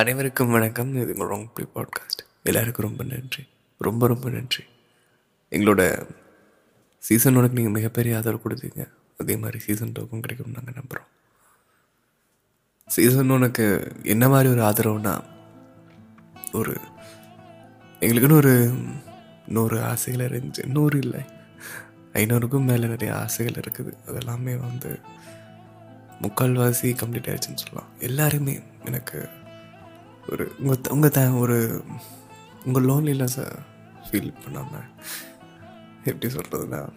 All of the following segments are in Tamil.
அனைவருக்கும் வணக்கம். இது உங்கள் ராங் ப்ளே பாட்காஸ்ட் எல்லாருக்கும் ரொம்ப நன்றி. ரொம்ப ரொம்ப நன்றி. எங்களோட சீசன் ஒனுக்கு நீங்கள் மிகப்பெரிய ஆதரவு கொடுத்தீங்க. அதே மாதிரி சீசன் டோக்கும் கிடைக்கும் நாங்கள் நம்புகிறோம் சீசன் ஒனுக்கு என்ன மாதிரி ஒரு ஆதரவுனா ஒரு எங்களுக்குன்னு ஒரு நூறு ஆசைகள் இருந்துச்சு. நூறு இல்லை. ஐநூறுக்கும் மேலே நிறைய ஆசைகள் இருக்குது. அதெல்லாமே வந்து முக்கால்வாசி கம்ப்ளீட் ஆயிடுச்சுன்னு சொல்லலாம். எல்லாருமே எனக்கு ஒரு உங்கள் உங்கள் த ஒரு உங்கள் லோன்லினஸை ஃபீல் பண்ணாமல் எப்படி சொல்கிறதுனா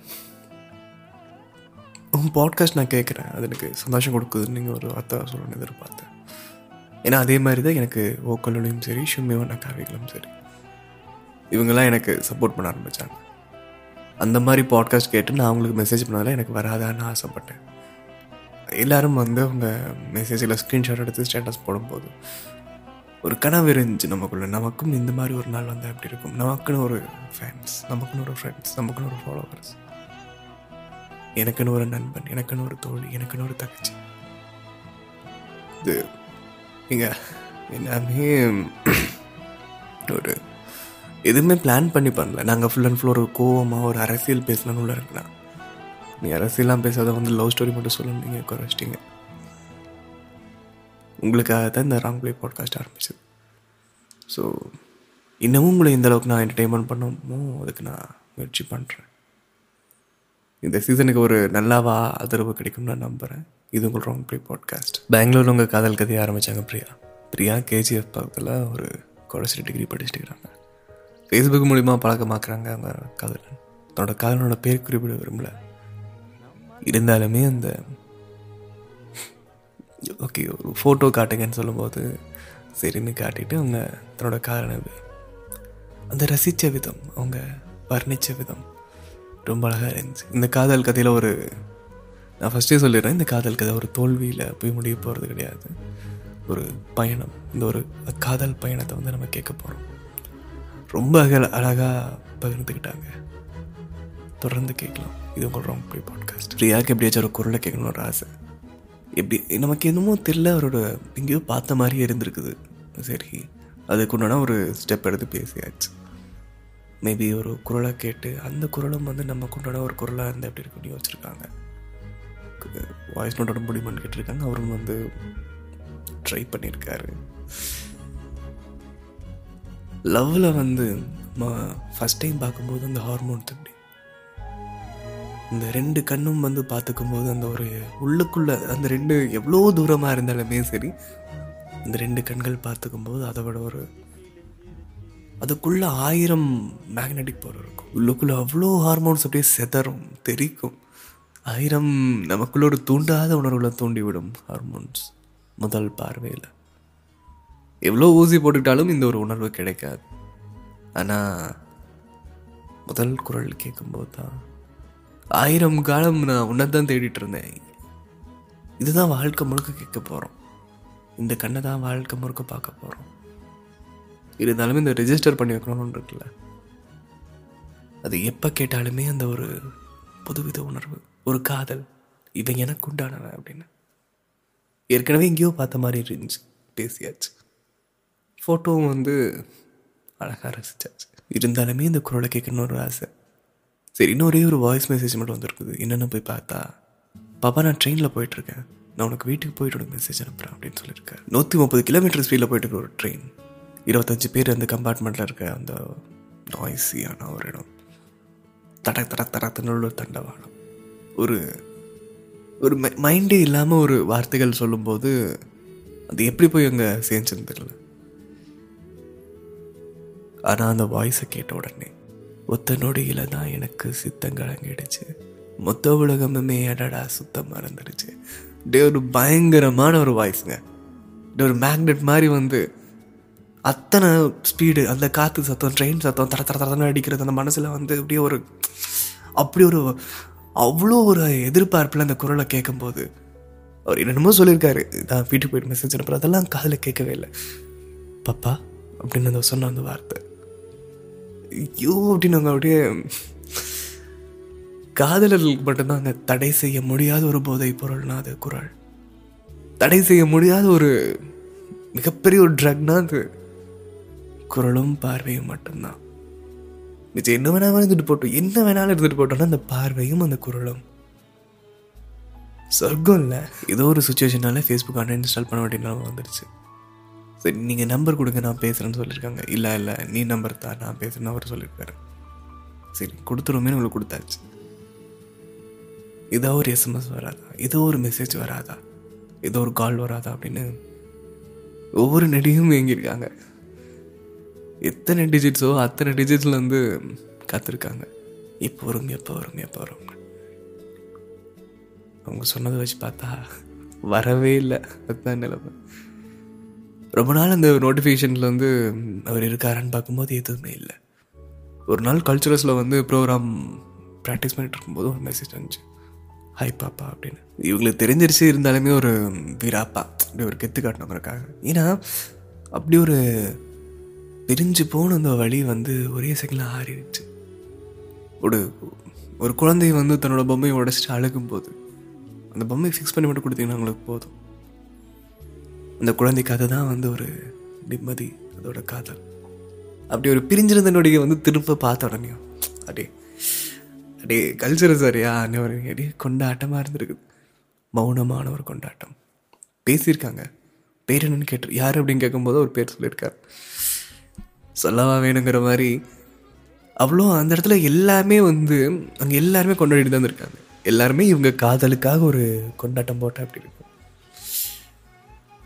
உங்கள் பாட்காஸ்ட் நான் கேட்குறேன் அது எனக்கு சந்தோஷம் கொடுக்குதுன்னு நீங்கள் ஒரு வார்த்தை சொல்லணும்னு எதிர்பார்த்தேன். ஏன்னா அதே மாதிரி தான் எனக்கு ஓக்கல்லையும் சரி ஷும்மிவன காவிகளும் சரி. இவங்கெல்லாம் எனக்கு சப்போர்ட் பண்ண ஆரம்பித்தாங்க அந்த மாதிரி பாட்காஸ்ட் கேட்டு நான் அவங்களுக்கு மெசேஜ் பண்ணதில் எனக்கு வராதான்னு ஆசைப்பட்டேன். எல்லோரும் வந்து அவங்க மெசேஜில் ஸ்க்ரீன்ஷாட் எடுத்து ஸ்டேட்டஸ் போடும்போது ஒரு கனவு இருந்துச்சு நமக்குள்ள. நமக்கும் இந்த மாதிரி ஒரு நாள் வந்தால் எப்படி இருக்கும்? நமக்குன்னு ஒரு ஃபேன்ஸ் நமக்குன்னு ஒரு ஃப்ரெண்ட்ஸ் நமக்குன்னு ஒரு ஃபாலோவர்ஸ் எனக்குன்னு ஒரு நண்பன் எனக்குன்னு ஒரு தோழி எனக்குன்னு ஒரு தகச்சி இது இங்கே எல்லாமே ஒரு எதுவுமே பிளான் பண்ணி பண்ணல. நாங்கள் ஃபுல் அண்ட் ஃபுல் ஒரு கோவமாக ஒரு அரசியல் பேசலான்னு உள்ள இருக்கலாம் நீ அரசியலாம் பேசாத வந்து லவ் ஸ்டோரி மட்டும் சொல்லணும் நீங்கள் குறைச்சிட்டிங்க உங்களுக்காக தான் இந்த ராங் ப்ளே பாட்காஸ்ட் ஆரம்பிச்சது. ஸோ இன்னமும் உங்களை எந்த அளவுக்கு நான் என்டர்டெயின்மெண்ட் பண்ணணுமோ அதுக்கு நான் முயற்சி பண்ணுறேன் இந்த சீசனுக்கு ஒரு நல்லாவா ஆதரவு கிடைக்கும்னு நான் நம்புகிறேன் இது உங்கள் ராங் பிளே பாட்காஸ்ட் பெங்களூரில் உங்கள் காதல் கதையை ஆரம்பித்தாங்க பிரியா. பிரியா கேஜிஎஃப் பக்கத்தில் ஒரு காலேஜ் டிகிரி படிச்சுட்டு இருக்கிறாங்க ஃபேஸ்புக் மூலிமா பழக்கமாக்குறாங்க அவங்க காதலன். தன்னோட காதலனோட பேர் குறிப்பிட விரும்பல. இருந்தாலுமே அந்த ஓகே ஒரு ஃபோட்டோ காட்டுங்கன்னு சொல்லும்போது சரின்னு காட்டிட்டு அவங்க தன்னோட காரண அந்த ரசித்த விதம் அவங்க வர்ணித்த விதம் ரொம்ப அழகாக இருந்துச்சு. இந்த காதல் கதையில் ஒரு நான் ஃபஸ்ட்டே சொல்லிடுறேன் இந்த காதல் கதை ஒரு தோல்வியில் போய் முடிய போகிறது கிடையாது. ஒரு பயணம் இந்த ஒரு காதல் பயணத்தை வந்து நம்ம கேட்க போகிறோம் ரொம்ப அழக அழகாக பகிர்ந்துக்கிட்டாங்க. தொடர்ந்து கேட்கலாம். இது உங்களுக்கு ரொம்ப ப்ளே பாட்காஸ்ட் ஃப்ரீயாக எப்படியாச்சும் ஒரு குரலை கேட்கணும்னு ஒரு ஆசை. எப்படி நமக்கு என்னமோ தெரில அவரோட எங்கேயோ பார்த்த மாதிரியே இருந்திருக்குது. சரி அதுக்கு உண்டான ஒரு ஸ்டெப் எடுத்து பேசியாச்சு. மேபி ஒரு குரலை கேட்டு அந்த குரலும் வந்து நம்ம கொண்டாட ஒரு குரலாக இருந்தால் எப்படி இருக்குன்னு யோசிச்சிருக்காங்க. வாய்ஸ் நோட்டோட முடியுமான்னு கேட்டிருக்காங்க. அவரும் வந்து ட்ரை பண்ணியிருக்காரு. லவ்வில் வந்து ஃபஸ்ட் டைம் பார்க்கும்போது அந்த ஹார்மோன் இந்த ரெண்டு கண்ணும் வந்து பார்த்துக்கும் போது அந்த ஒரு உள்ளுக்குள்ள அந்த ரெண்டு எவ்வளோ தூரமாக இருந்தாலுமே சரி இந்த ரெண்டு கண்கள் பார்த்துக்கும் போது அதை விட ஒரு அதுக்குள்ள ஆயிரம் மேக்னெட்டிக் பவர் இருக்கும். உள்ளுக்குள்ள அவ்வளோ ஹார்மோன்ஸ் அப்படியே செதறும் தெரிக்கும். ஆயிரம் நமக்குள்ள ஒரு தூண்டாத உணர்வில் தூண்டிவிடும் ஹார்மோன்ஸ் முதல் பார்வையில். எவ்வளோ ஊசி போட்டுக்கிட்டாலும் இந்த ஒரு உணர்வு கிடைக்காது. ஆனால் முதல் குரல் கேட்கும்போது தான் ஆயிரம் காலம் நான் உன்னை தான் தேடிட்டு இருந்தேன் இதுதான் வாழ்க்கை முழுக்க கேட்க போகிறோம் இந்த கண்ணை தான் வாழ்க்கை முழுக்க பார்க்க போகிறோம் இருந்தாலுமே இந்த ரெஜிஸ்டர் பண்ணி வைக்கணும்னு இருக்குல்ல? அது எப்போ கேட்டாலுமே அந்த ஒரு புதுவித உணர்வு ஒரு காதல் இவன் எனக்கு உண்டானவன் அப்படின்னு. ஏற்கனவே எங்கேயோ பார்த்த மாதிரி இருந்துச்சு பேசியாச்சு. ஃபோட்டோவும் வந்து அழகாக ரசிச்சாச்சு. இருந்தாலுமே இந்த குரலை கேட்கணும்னு ஒரு ஆசை. சரி இன்னும் ஒரே ஒரு வாய்ஸ் மெசேஜ் மட்டும் வந்திருக்குது. என்னென்னு போய் பார்த்தா பாப்பா நான் ட்ரெயினில் போயிட்டுருக்கேன். நான் உனக்கு வீட்டுக்கு போயிட்டு உனக்கு மெசேஜ் அனுப்புகிறேன் அப்படின்னு சொல்லியிருக்கேன் நூற்றி முப்பது கிலோமீட்டர் ஸ்பீடில் போயிட்டு ஒரு ட்ரெயின் இருபத்தஞ்சு பேர் அந்த கம்பார்ட்மெண்ட்டில் இருக்க அந்த நாய்ஸியான ஒரு இடம். தட தட தடத்தினுள்ள ஒரு தண்டவாளம். ஒரு ஒரு மைண்டே இல்லாமல் ஒரு வார்த்தைகள் சொல்லும்போது அது எப்படி போய் அங்கே சேர்ந்துன்னு தெரியல. ஆனால் அந்த வாய்ஸை கேட்ட உடனே ஒத்த நொடியில் தான் எனக்கு சித்தம் கலங்கிடுச்சு மொத்த உலகமுமே அடடா சுத்தம் மறந்துடுச்சு. டே ஒரு பயங்கரமான ஒரு வாய்ஸுங்க டே ஒரு மேக்னெட் மாதிரி வந்து அத்தனை ஸ்பீடு அந்த காற்று சத்தம் ட்ரெயின் சத்தம் தர தர தரன்னு அடிக்கிறது அந்த மனசில் வந்து அப்படியே ஒரு அப்படி ஒரு அவ்வளோ ஒரு எதிர்பார்ப்பில் அந்த குரலை கேட்கும்போது அவர் என்னென்னமோ சொல்லியிருக்காரு. நான் வீட்டுக்கு போயிட்டு மெசேஜ் அனுப்புகிறேன் அதெல்லாம் காதில் கேட்கவே இல்லை. பப்பா அப்படின்னு அந்த சொன்ன அந்த வார்த்தை. ஐயோ அப்படின்னு அப்படியே காதலர்களுக்கு மட்டும்தான் அந்த தடை செய்ய முடியாத ஒரு போதை பொருள்னா அது குரல். தடை செய்ய முடியாத ஒரு மிகப்பெரிய ஒரு ட்ரக்னா அது குரலும் பார்வையும் மட்டும்தான். மிச்சம் என்ன வேணாலும் இருந்துட்டு போட்டோம் என்ன வேணாலும் இருந்துட்டு போட்டோம்னா அந்த பார்வையும் அந்த குரலும். சொர்க்கம் இல்லை ஏதோ ஒரு சுச்சுவேஷனால ஃபேஸ்புக் அன்இன்ஸ்டால் பண்ண வேண்டிய நிலைமை வந்துடுச்சு சரி நீங்கள் நம்பர் கொடுங்க நான் பேசுகிறேன்னு சொல்லியிருக்காங்க இல்லை இல்லை நீ நம்பர் தான் நான் பேசுகிறேன்னு அவர் சொல்லியிருக்காரு சரி கொடுத்துருமே உங்களுக்கு கொடுத்தாச்சு. ஏதோ ஒரு எஸ்எம்எஸ் வராதா? ஏதோ ஒரு மெசேஜ் வராதா? ஏதோ ஒரு கால் வராதா அப்படின்னு ஒவ்வொரு நடிகையும் இயங்கியிருக்காங்க எத்தனை டிஜிட்ஸோ அத்தனை டிஜிட்ஸில் வந்து காத்திருக்காங்க. எப்போ வரும் எப்போ வரும் எப்போ வரும்? அவங்க சொன்னதை வச்சு பார்த்தா வரவே இல்லை. அதுதான் நிலைமை. ரொம்ப நாள் அந்த நோட்டிஃபிகேஷனில் வந்து அவர் இருக்காரான்னு பார்க்கும்போது எதுவுமே இல்லை. ஒரு நாள் கல்ச்சுரல்ஸில் வந்து ப்ரோக்ராம் ப்ராக்டிஸ் பண்ணிட்டு இருக்கும்போது ஒரு மெசேஜ் வந்துச்சு. ஹாய் பாப்பா அப்படின்னு. இவங்களுக்கு தெரிஞ்சிருச்சு இருந்தாலுமே ஒரு வீராப்பா அப்படி ஒரு கெத்து காட்டணுங்கிறக்காக ஏன்னா அப்படி ஒரு பிரிஞ்சு போன அந்த வழி வந்து ஒரே செகண்டில் ஆறிடுச்சு. ஒரு ஒரு குழந்தை வந்து தன்னோட பொம்மையை உடச்சிட்டு அழுகும்போது அந்த பொம்மையை ஃபிக்ஸ் பண்ணி மட்டும் கொடுத்தீங்கன்னா அவங்களுக்கு போதும். அந்த குழந்தை கதை தான் வந்து ஒரு நிம்மதி அதோட காதல். அப்படி ஒரு பிரிஞ்சிருந்த நொடியை வந்து திரும்ப பார்த்த உடனே அடே அடே கல்ச்சர் சரியா? ஒரு அடி கொண்டாட்டமாக இருந்திருக்குது. மௌனமான ஒரு கொண்டாட்டம். பேசியிருக்காங்க. பேர் என்னன்னு கேட்டு யார் அப்படின்னு கேட்கும்போது ஒரு பேர் சொல்லியிருக்காரு. சொல்லவா வேணுங்கிற மாதிரி அவ்வளோ அந்த இடத்துல எல்லாமே வந்து அங்கே எல்லாருமே கொண்டாடிட்டு தான் இருக்காங்க எல்லாருமே இவங்க காதலுக்காக ஒரு கொண்டாட்டம் போட்டால் அப்படி இருக்கும்.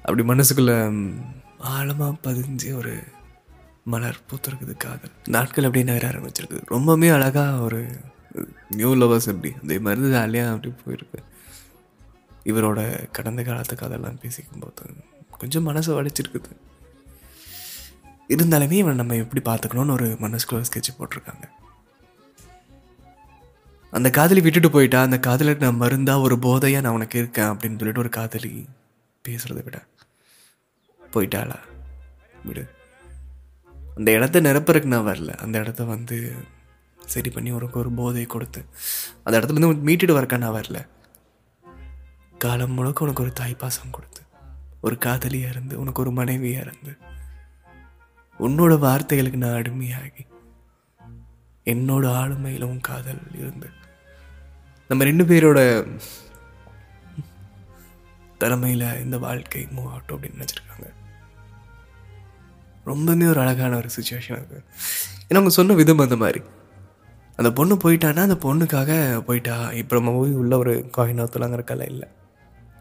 அப்படி மனசுக்குள்ள ஆழமாக பதிஞ்சு ஒரு மலர் பூத்திருக்குது காதல். நாட்கள் அப்படியே நகர ஆரம்பிச்சிருக்குது. ரொம்பவுமே அழகாக ஒரு நியூ லவர்ஸ் எப்படி அதே மாதிரி ஜாலியாக அப்படி போயிருக்கு. இவரோட கடந்த காலத்து கதெல்லாம் பேசிக்கும் போது கொஞ்சம் மனசு வலிச்சிருக்குது. இருந்தாலுமே இவன் நம்ம எப்படி பார்த்துக்கணும்னு ஒரு மனசுக்குள்ள ஸ்கெட்ச் போட்டிருக்காங்க. அந்த காதலி விட்டுட்டு போயிட்டா அந்த காதலை நான் மருந்தா ஒரு போதையா நான் உனக்கு இருக்கேன் அப்படின்னு சொல்லிட்டு ஒரு காதலி பேசுறதை விட போயிட்டாளா? விடு. அந்த இடத்த நிரப்புறக்கு நான் வரல. அந்த இடத்த வந்து சரி பண்ணி உனக்கு ஒரு போதையை கொடுத்து அந்த இடத்துலேருந்து மீட்டுட்டு வரக்கா நான் வரல. காலம் முழுக்க உனக்கு ஒரு தாய்ப்பாசம் கொடுத்து ஒரு காதலியாக இருந்து உனக்கு ஒரு மனைவியாக இருந்து உன்னோட வார்த்தைகளுக்கு நான் அடிமையாகி என்னோட ஆளுமையில் உன் காதல் இருந்து நம்ம ரெண்டு பேரோட தலைமையில் இந்த வாழ்க்கை மூவ் ஆகட்டும் அப்படின்னு நினச்சிருக்கேன். ரொம்பவுமே ஒரு அழகான ஒரு சுச்சுவேஷன் அது. ஏன்னா அவங்க சொன்ன விதம் அந்த மாதிரி. அந்த பொண்ணு போயிட்டான்னா அந்த பொண்ணுக்காக போயிட்டா. இப்போ நம்ம போய் உள்ள ஒரு காயின் கலை இல்லை.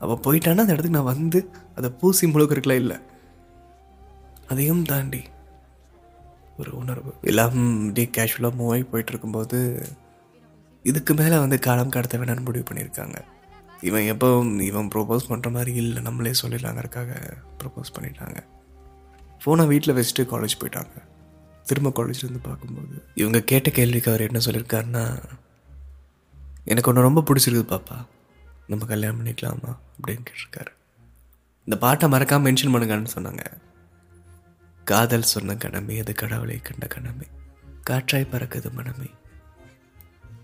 அவள் போயிட்டான்னா அந்த இடத்துக்கு நான் வந்து அதை பூசி முழுக்கிறதுக்கெல்லாம் இல்லை. அதையும் தாண்டி ஒரு உணர்வு. எல்லாம் இப்படியே கேஷுவலாக மூவ் ஆகி போயிட்டு இருக்கும்போது இதுக்கு மேலே வந்து காலம் கடத்த வேணாம்னு முடிவு பண்ணியிருக்காங்க. இவன் எப்போ இவன் ப்ரோபோஸ் பண்ணுற மாதிரி இல்லை. நம்மளே சொல்லிடலாங்கிறக்காக ப்ரப்போஸ் பண்ணிட்டாங்க. ஃபோனை வீட்டில் வச்சுட்டு காலேஜ் போயிட்டாங்க. திரும்ப காலேஜ்லேருந்து பார்க்கும்போது இவங்க கேட்ட கேள்விக்கு அவர் என்ன சொல்லியிருக்காருன்னா எனக்கு ஒன்று ரொம்ப பிடிச்சிருக்குது பாப்பா. நம்ம கல்யாணம் பண்ணிக்கலாமா? அப்படின்னு கேட்டிருக்காரு. இந்த பாட்டை மறக்காமல் மென்ஷன் பண்ணுங்கன்னு சொன்னாங்க. காதல் சொன்ன கடமை அது கடவுளை கண்ட கணமே காற்றாய் பறக்குது மனமே.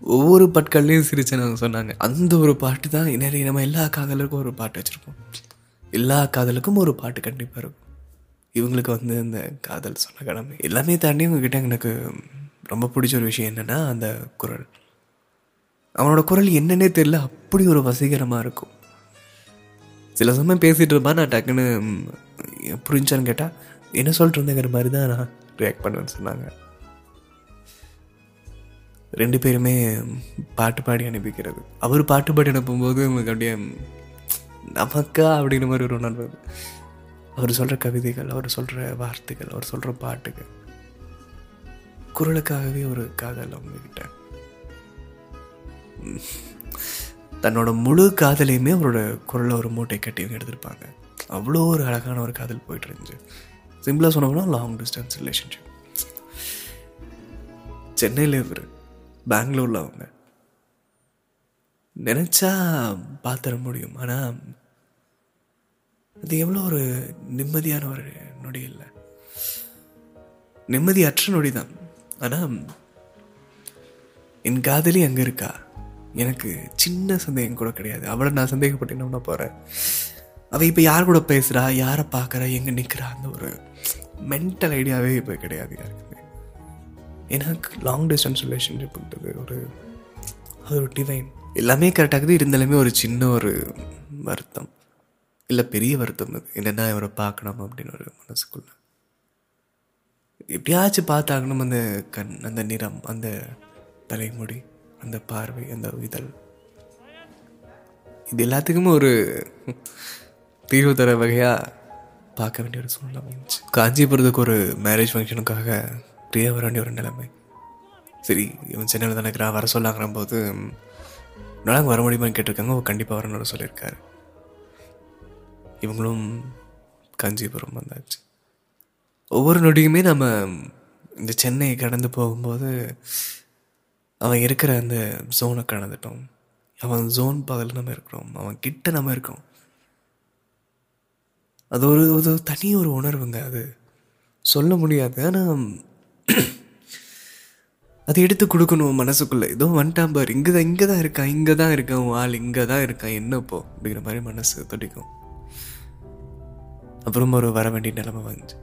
ஒவ்வொரு பட்கள்லையும் சிரிச்சனவங்க சொன்னாங்க. அந்த ஒரு பாட்டு தான் நிறைய நம்ம எல்லா காதலுக்கும் ஒரு பாட்டு வச்சுருப்போம். எல்லா காதலுக்கும் ஒரு பாட்டு கண்டிப்பாக இருக்கும். இவங்களுக்கு வந்து இந்த காதல் சொன்ன கடமை எல்லாமே தாண்டி இவங்ககிட்ட எனக்கு ரொம்ப பிடிச்ச ஒரு விஷயம் என்னென்னா அந்த குரல். அவனோட குரல் என்னன்னே தெரியல அப்படி ஒரு வசீகரமாக இருக்கும். சில சமயம் பேசிகிட்டு இருப்பா நான் டக்குன்னு புரிஞ்சான்னு கேட்டால் என்ன சொல்லிட்டு இருந்தேங்கிற மாதிரி தான் நான் ரியாக்ட் பண்ணுவேன்னு சொன்னாங்க. ரெண்டு பேருமே பாட்டு பாடி அனுப்பிக்கிறது. அவர் பாட்டு பாடி அனுப்பும்போது உங்களுக்கு அப்படியே நமக்கா அப்படிங்கிற மாதிரி ஒரு உணர்வு. அவர் சொல்கிற கவிதைகள் அவர் சொல்கிற வார்த்தைகள் அவர் சொல்கிற பாட்டுகள். குரலுக்காகவே ஒரு காதல் அவங்கக்கிட்ட தன்னோட முழு காதலையுமே அவரோட குரலை ஒரு மூட்டை கட்டி இவங்க எடுத்திருப்பாங்க. அவ்வளோ ஒரு அழகான ஒரு காதல் போயிட்டு இருந்துச்சு. சிம்பிளாக சொன்னோம்னா லாங் டிஸ்டன்ஸ் ரிலேஷன்ஷிப் சென்னையில் இவர் பெங்களூரில் அவங்க. நினச்சா பார்த்துட முடியும் ஆனால் அது எவ்வளோ ஒரு நிம்மதியான ஒரு நொடி இல்லை. நிம்மதியற்ற நொடி தான். ஆனால் என் காதலி அங்கே இருக்கா? எனக்கு சின்ன சந்தேகம் கூட கிடையாது. அவளை நான் சந்தேகப்பட்டு என்ன போகிறேன் அவள் இப்போ யார் கூட பேசுகிறா யாரை பார்க்குறா? எங்கே நிற்கிறா அந்த ஒரு மென்டல் ஐடியாவே இப்போ கிடையாது யாருக்குமே. ஏன்னா லாங் டிஸ்டன்ஸ் ரிலேஷன்ஷிப்ன்றது ஒரு அது ஒரு டிவைன் எல்லாமே கரெக்டாகுது இருந்தாலுமே ஒரு சின்ன ஒரு வருத்தம். இல்லை பெரிய வருத்தம் அது என்னென்னா இவரை பார்க்கணும் அப்படின்னு ஒரு மனசுக்குள்ள. எப்படியாச்சும் பார்த்தாகணும் அந்த கண் அந்த நிறம் அந்த தலைமுடி அந்த பார்வை அந்த இதழ். இது எல்லாத்துக்குமே ஒரு தீர்வு தர வகையாக பார்க்க வேண்டிய ஒரு சூழ்நிலை அமைஞ்சிச்சு. காஞ்சிபுரத்துக்கு ஒரு மேரேஜ் ஃபங்க்ஷனுக்காக பிரியா வர வேண்டிய ஒரு நிலைமை. சரி இவன் சென்னையில் தானே இருக்கிறான் வர சொல்லாங்கிற போது நாங்கள் வர முடியுமான்னு கேட்டிருக்காங்க கண்டிப்பாக வரணும்னு சொல்லியிருக்காரு. இவங்களும் காஞ்சிபுரம் வந்தாச்சு. ஒவ்வொரு நொடியுமே நம்ம இந்த சென்னையை கடந்து போகும்போது அவன் இருக்கிற அந்த ஜோனை கடந்துட்டோம். அவன் ஜோன் பகல் நம்ம இருக்கிறோம். அவன் கிட்ட நம்ம இருக்கோம். அது ஒரு ஒரு தனி ஒரு உணர்வுங்க அது. சொல்ல முடியாது. ஆனால் அதை எடுத்து கொடுக்கணும் மனசுக்குள்ளே. ஏதோ வந்துட்டான் பார். இங்கே தான் இங்கே தான் இருக்கான். இங்கே தான் இருக்கான். உன் ஆள் இங்கே தான் இருக்கான் என்னப்போ அப்படிங்கிற மாதிரி மனசு துடிக்கும். அப்புறம் ஒரு வர வேண்டிய நிலைமை வந்துச்சு.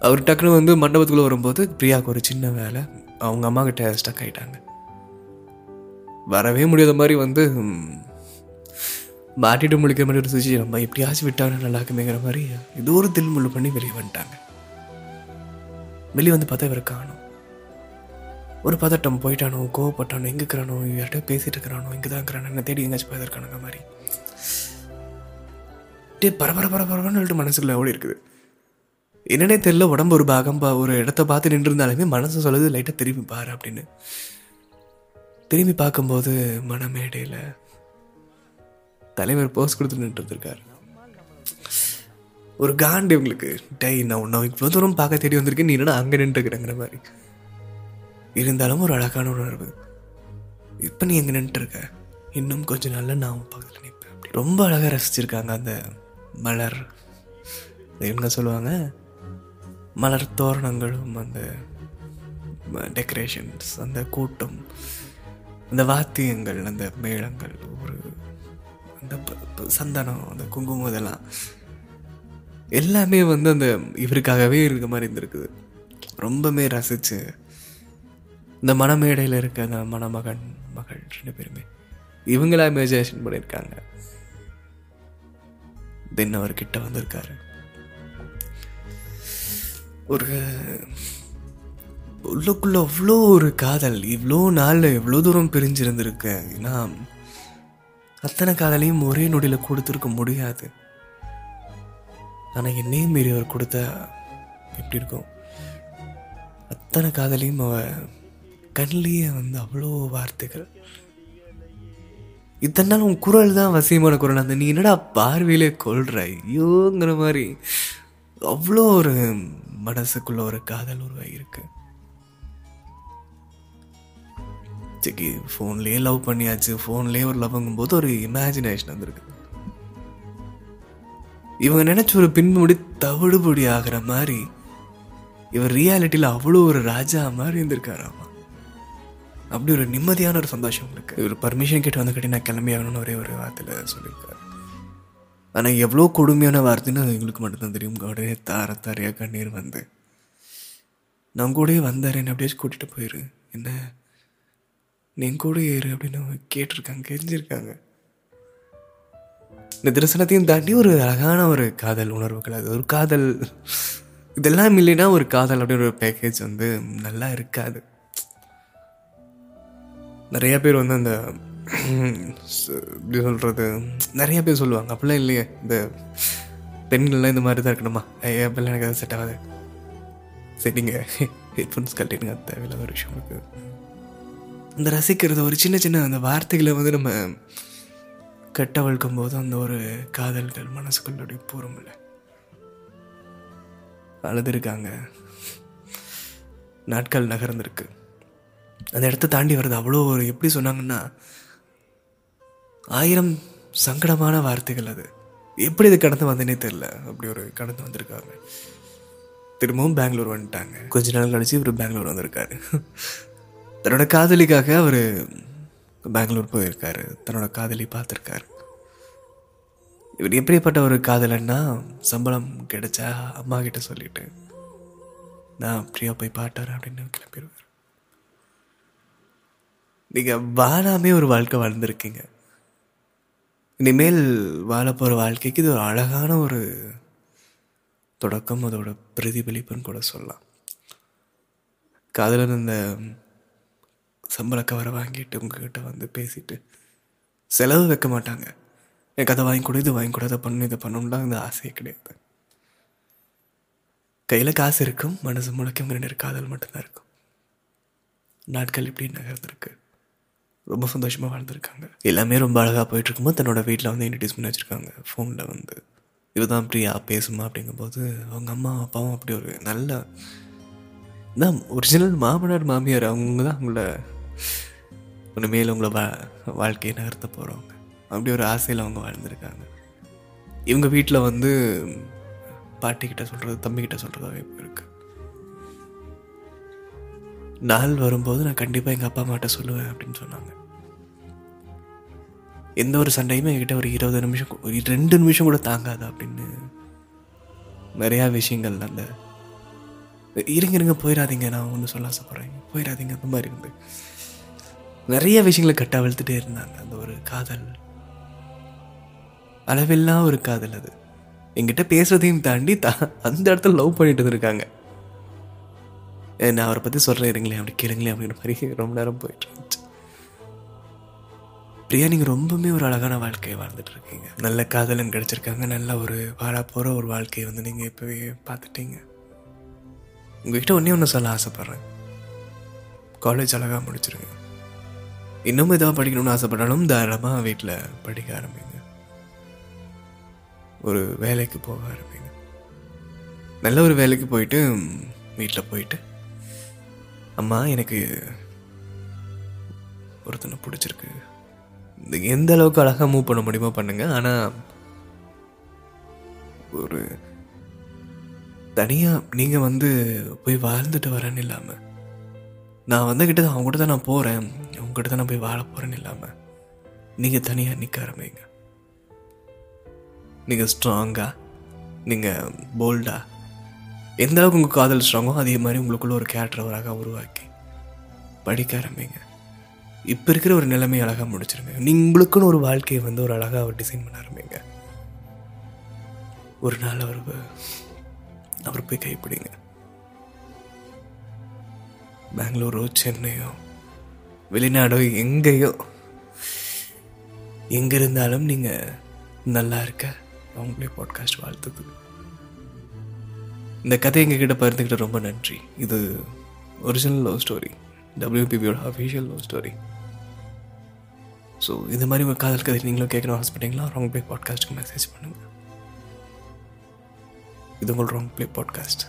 அவர் டக்குனு வந்து மண்டபத்துக்குள்ளே வரும்போது பிரியாவுக்கு ஒரு சின்ன வேலை அவங்க அம்மா கிட்ட ஸ்டக் ஆகிட்டாங்க வரவே முடியாத மாதிரி வந்து மாட்டிட்டு முடிக்கிற மாதிரி ஒரு சுச்சுவேஷன் நம்ம எப்படியாச்சும் விட்டாங்க நல்லா இருக்குமேங்கிற மாதிரி ஏதோ ஒரு தில்முள்ளு பண்ணி வெளியே வந்துட்டாங்க. வெளியே வந்து பார்த்தா இவர் காணும். ஒரு பதட்டம் போயிட்டானோ கோவப்பட்டானோ எங்கே இருக்கிறானோ யார்கிட்ட பேசிட்டு இருக்கிறானோ இங்கே தான் இருக்கிறானோ என்ன தேடி எங்கேயாச்சும் போயிருக்கானுங்க மாதிரி. டே பரபர பரபரன்னு சொல்லிட்டு மனசுக்குள்ள ஓடி இருக்குது. என்னன்னே தெரியல உடம்பு ஒரு பாகம் பா ஒரு இடத்த பார்த்து நின்று இருந்தாலுமே மனசு சொல்லுது லைட்டாக திரும்பி பாரு அப்படின்னு. திரும்பி பார்க்கும்போது மனமேடையில் தலைவர் போஸ் கொடுத்து நின்று இருக்காரு ஒரு காண்டு இவங்களுக்கு. டை நான் உன்னை இவ்வளோ தூரம் பார்க்க தேடி வந்திருக்கேன். நீ என்னடா அங்கே நின்றுக்கிறேங்கிற மாதிரி. இருந்தாலும் ஒரு அழகான உணர்வு. இப்போ நீ எங்கே நின்றுட்டு இருக்க இன்னும் கொஞ்சம் நாளில் நான் பார்க்கல நிற்பேன் அப்படி ரொம்ப அழகாக ரசிச்சிருக்காங்க அந்த மலர். என்ன சொல்லுவாங்க மலர் தோரணங்களும் அந்த டெக்கரேஷன்ஸ் அந்த கூட்டம் அந்த வாத்தியங்கள் அந்த மேளங்கள் ஒரு அந்த சந்தனம் அந்த குங்குமம் இதெல்லாம். எல்லாமே வந்து அந்த இவருக்காகவே இருக்க மாதிரி இருந்திருக்குது. ரொம்பவே ரசித்து இந்த மணமேடையில் இருக்க அந்த மணமகன் மகள் ரெண்டு பேருமே இவங்களா இமேஜினேஷன் பண்ணியிருக்காங்க. தென் அவர் கிட்ட வந்திருக்காரு. ஒரு உள்ளுக்குள்ள அவ்வளோ ஒரு காதல் இவ்வளோ நாளில் எவ்வளோ தூரம் பிரிஞ்சிருந்திருக்கேன் ஏன்னா அத்தனை காதலையும் ஒரே நொடியில் கொடுத்துருக்க முடியாது. ஆனால் என்னையும் மீறி அவர் கொடுத்தா எப்படி இருக்கும்? அத்தனை காதலையும் அவ கண்லேயே வந்து அவ்வளோ வார்த்தைகள். இத்தனை நாள் உன் குரல் தான் வசியமான குரல். அந்த நீ என்னடா பார்வையிலே கொள்ற? ஐயோங்கிற மாதிரி. அவ்வளோ ஒரு மனசுக்குள்ள ஒரு காதல் உருவாகியிருக்கு. சரி ஃபோன்லேயே லவ் பண்ணியாச்சு. ஃபோன்லேயே ஒரு லவ்ங்கும் போது ஒரு இமேஜினேஷன் வந்துருக்கு. இவங்க நினைச்ச ஒரு பின்முடி தவிடுபொடி ஆகிற மாதிரி இவர் ரியாலிட்டியில் அவ்வளோ ஒரு ராஜா மாதிரி இருந்திருக்காராமா? அப்படி ஒரு நிம்மதியான ஒரு சந்தோஷம் இருக்கு இவர் பர்மிஷன் கேட்டு வந்துக்கிட்டே நான் கிளம்பி ஆகணும்னு ஒரே ஒரு வார்த்தையில் சொல்லியிருக்காரு. ஆனால் எவ்வளோ கொடுமையான வார்த்தைன்னு அது எங்களுக்கு மட்டும்தான் தெரியும். உடனே தார தாரையாக கண்ணீர் வந்து. நான் கூடயே வந்தார் என்ன அப்படியே கூட்டிகிட்டு போயிரு. என்ன? நீ கூட ஏறு அப்படின்னு அவங்க கேட்டிருக்காங்க கெஞ்சிருக்காங்க இந்த தரிசனத்தையும் தாண்டி ஒரு அழகான ஒரு காதல் உணர்வுகள் அது ஒரு காதல். இதெல்லாம் இல்லைன்னா ஒரு காதல் அப்படின்னு ஒரு பேக்கேஜ் வந்து நல்லா இருக்காது. நிறைய பேர் வந்து அந்த எப்படி சொல்கிறது நிறைய பேர் சொல்லுவாங்க அப்படிலாம் இல்லையே இந்த பெண்கள்லாம் இந்த மாதிரி தான் இருக்கணுமா ஐயா அப்படிலாம் எனக்கு அது செட் ஆகாது. சரிங்க ஹெட்ஃபோன்ஸ் கட்டிடுங்க அது தேவையில்லாத ஒரு விஷயம் இருக்குது இந்த ரசிக்கிறது ஒரு சின்ன சின்ன அந்த வார்த்தைகளை வந்து நம்ம கட்டவழ்க்கும் போது அந்த ஒரு காதல்கள் மனசுக்குள்ள அப்படியே அழுதுருக்காங்க. நாட்கள் நகர்ந்திருக்கு. அந்த இடத்த தாண்டி வர்றது அவ்வளோ ஒரு எப்படி சொன்னாங்கன்னா ஆயிரம் சங்கடமான வார்த்தைகள் அது. எப்படி இது கடந்து வந்தேனே தெரில அப்படி ஒரு கடந்து வந்திருக்காங்க திரும்பவும் பெங்களூர் வந்துட்டாங்க. கொஞ்ச நாள் கழிச்சு இவர் பெங்களூர் வந்திருக்காரு. தன்னோட காதலிக்காக அவர் பெங்களூர் போயிருக்காரு. தன்னோட காதலி பார்த்துருக்காரு. இவர் எப்படிப்பட்ட ஒரு காதலன்னா சம்பளம் கிடைச்சா அம்மா கிட்ட சொல்லிட்டு நான் அப்படியா போய் பாட்டார் அப்படின்னு கிளம்பிடுவார். நீங்கள் வாழாமே ஒரு வாழ்க்கை வாழ்ந்துருக்கீங்க. இனிமேல் வாழ போகிற வாழ்க்கைக்கு இது ஒரு அழகான ஒரு தொடக்கம் அதோட பிரதிபலிப்புன்னு கூட சொல்லலாம். காதலன் இந்த சம்பள கவரை வாங்கிட்டு உங்ககிட்ட வந்து பேசிட்டு செலவு வைக்க மாட்டாங்க. எனக்கு அதை வாங்கி கொடு இது வாங்கி கொடு அதை பண்ணு இதை பண்ணணும்லாம் அந்த ஆசையே கிடையாது. கையில் காசு இருக்கும் மனசு முழுக்க ரெண்டு காதல் மட்டும்தான் இருக்கும். நாட்கள் இப்படி நகர்ந்துருக்கு. ரொம்ப சந்தோஷமாக வாழ்ந்துருக்காங்க. எல்லாமே ரொம்ப அழகாக போயிட்டுருக்கும்போது தன்னோட வீட்டில் வந்து இன்ட்ரடியூஸ் பண்ணி வச்சுருக்காங்க. ஃபோனில் வந்து. இதுதான் பிரியா பேசுமா அப்படிங்கும்போது அவங்க அம்மா அப்பாவும் அப்படி ஒரு நல்ல தான் ஒரிஜினல் மாமனார் மாமியார் அவங்க தான் அவங்கள ஒன்று மேலே உங்களை வா வாழ்க்கையை நகர்த்த போகிறவங்க அப்படி ஒரு ஆசையில் அவங்க வாழ்ந்துருக்காங்க. இவங்க வீட்டில் வந்து பாட்டிக்கிட்ட சொல்கிறது தம்பிக்கிட்ட சொல்கிறதாவே இருக்குது நாள் வரும்போது நான் கண்டிப்பாக எங்கள் அப்பா அம்மாட்ட சொல்லுவேன் அப்படின்னு சொன்னாங்க. எந்த ஒரு சண்டையுமே என்கிட்ட ஒரு இருபது நிமிஷம் ஒரு ரெண்டு நிமிஷம் கூட தாங்காது அப்படின்னு நிறையா விஷயங்கள் அந்த இருங்க இருங்க போயிடாதீங்க நான் ஒன்று சொல்ல ஆசைப்பட்றேன். போயிடாதீங்க அந்த மாதிரி இருந்து. நிறைய விஷயங்களை கட்டவிழ்த்துட்டே இருந்தாங்க. அந்த ஒரு காதல். அளவில்லா ஒரு காதல் அது. என்கிட்ட பேசுறதையும் தாண்டி தா அந்த இடத்துல லவ் பண்ணிட்டு இருக்காங்க நான் அவரை பற்றி சொல்கிறேன் இருங்களேன் அப்படி கேளுங்களேன் அப்படின்ற மாதிரி ரொம்ப நேரம் போயிட்டு இருந்துச்சு. பிரியா நீங்கள் ரொம்பவுமே ஒரு அழகான வாழ்க்கையை வாழ்ந்துட்டுருக்கீங்க நல்ல காதலன் கிடச்சிருக்காங்க நல்ல ஒரு வாழ போகிற ஒரு வாழ்க்கையை வந்து நீங்கள் இப்போவே பார்த்துட்டீங்க. உங்ககிட்ட ஒன்றே ஒன்று சொல்ல ஆசைப்பட்றேன். காலேஜ் அழகாக முடிச்சிருங்க. இன்னும் எதாவது படிக்கணும்னு ஆசைப்பட்டாலும் தாராளமாக வீட்டில் படிக்க ஆரம்பிங்க. ஒரு வேலைக்கு போக ஆரம்பிங்க. நல்ல ஒரு வேலைக்கு போயிட்டு வீட்டில் போயிட்டு அம்மா எனக்கு ஒருத்தனை பிடிச்சிருக்கு. எந்த அளவுக்கு அழகாக மூவ் பண்ண முடியுமோ பண்ணுங்க. ஆனால் ஒரு தனியாக நீங்கள் வந்து போய் வாழ்ந்துட்டு வரேன்னு இல்லாமல் நான் வந்து கிட்ட அவங்க கூட தான் நான் போகிறேன் அவங்க கிட்ட தான் நான் போய் வாழ போகிறேன்னு இல்லாமல் நீங்கள் தனியாக நிற்க ஆரம்பிங்க. நீங்கள் ஸ்ட்ராங்காக நீங்கள் போல்டாக எந்த அளவுக்கு உங்கள் காதல் ஸ்ட்ராங்கோ அதே மாதிரி உங்களுக்குள்ள ஒரு கேரக்டர் அழகாக உருவாக்கி படிக்க ஆரம்பிங்க. இப்போ இருக்கிற ஒரு நிலைமை அழகாக முடிச்சிருங்க. நீங்களுக்குன்னு உங்களுக்குன்னு ஒரு வாழ்க்கையை வந்து ஒரு அழகாக அவர் டிசைன் பண்ண ஆரம்பிங்க. ஒரு நாள் அவர் அவர் போய் கைப்பிடிங்க. பெங்களூரோ சென்னையோ வெளிநாடோ எங்கேயோ எங்கே இருந்தாலும் நீங்கள் நல்லா இருக்க. அவங்களே பாட்காஸ்ட் வாழ்த்துக்கு இந்த கதை எங்ககிட்ட பகிர்ந்துக்கிட்ட ரொம்ப நன்றி. இது ஒரிஜினல் லவ் ஸ்டோரி டபிள்யூபிபியோட அஃபிஷியல் லவ் ஸ்டோரி ஸோ இந்த மாதிரி உங்கள் காதல் கதை நீங்களும் கேட்கணும் ஆசைப்பட்டீங்களா? ராங் பிளே பாட்காஸ்ட்டுக்கு மெசேஜ் பண்ணுங்கள் இது உங்கள் ராங் ப்ளே பாட்காஸ்ட்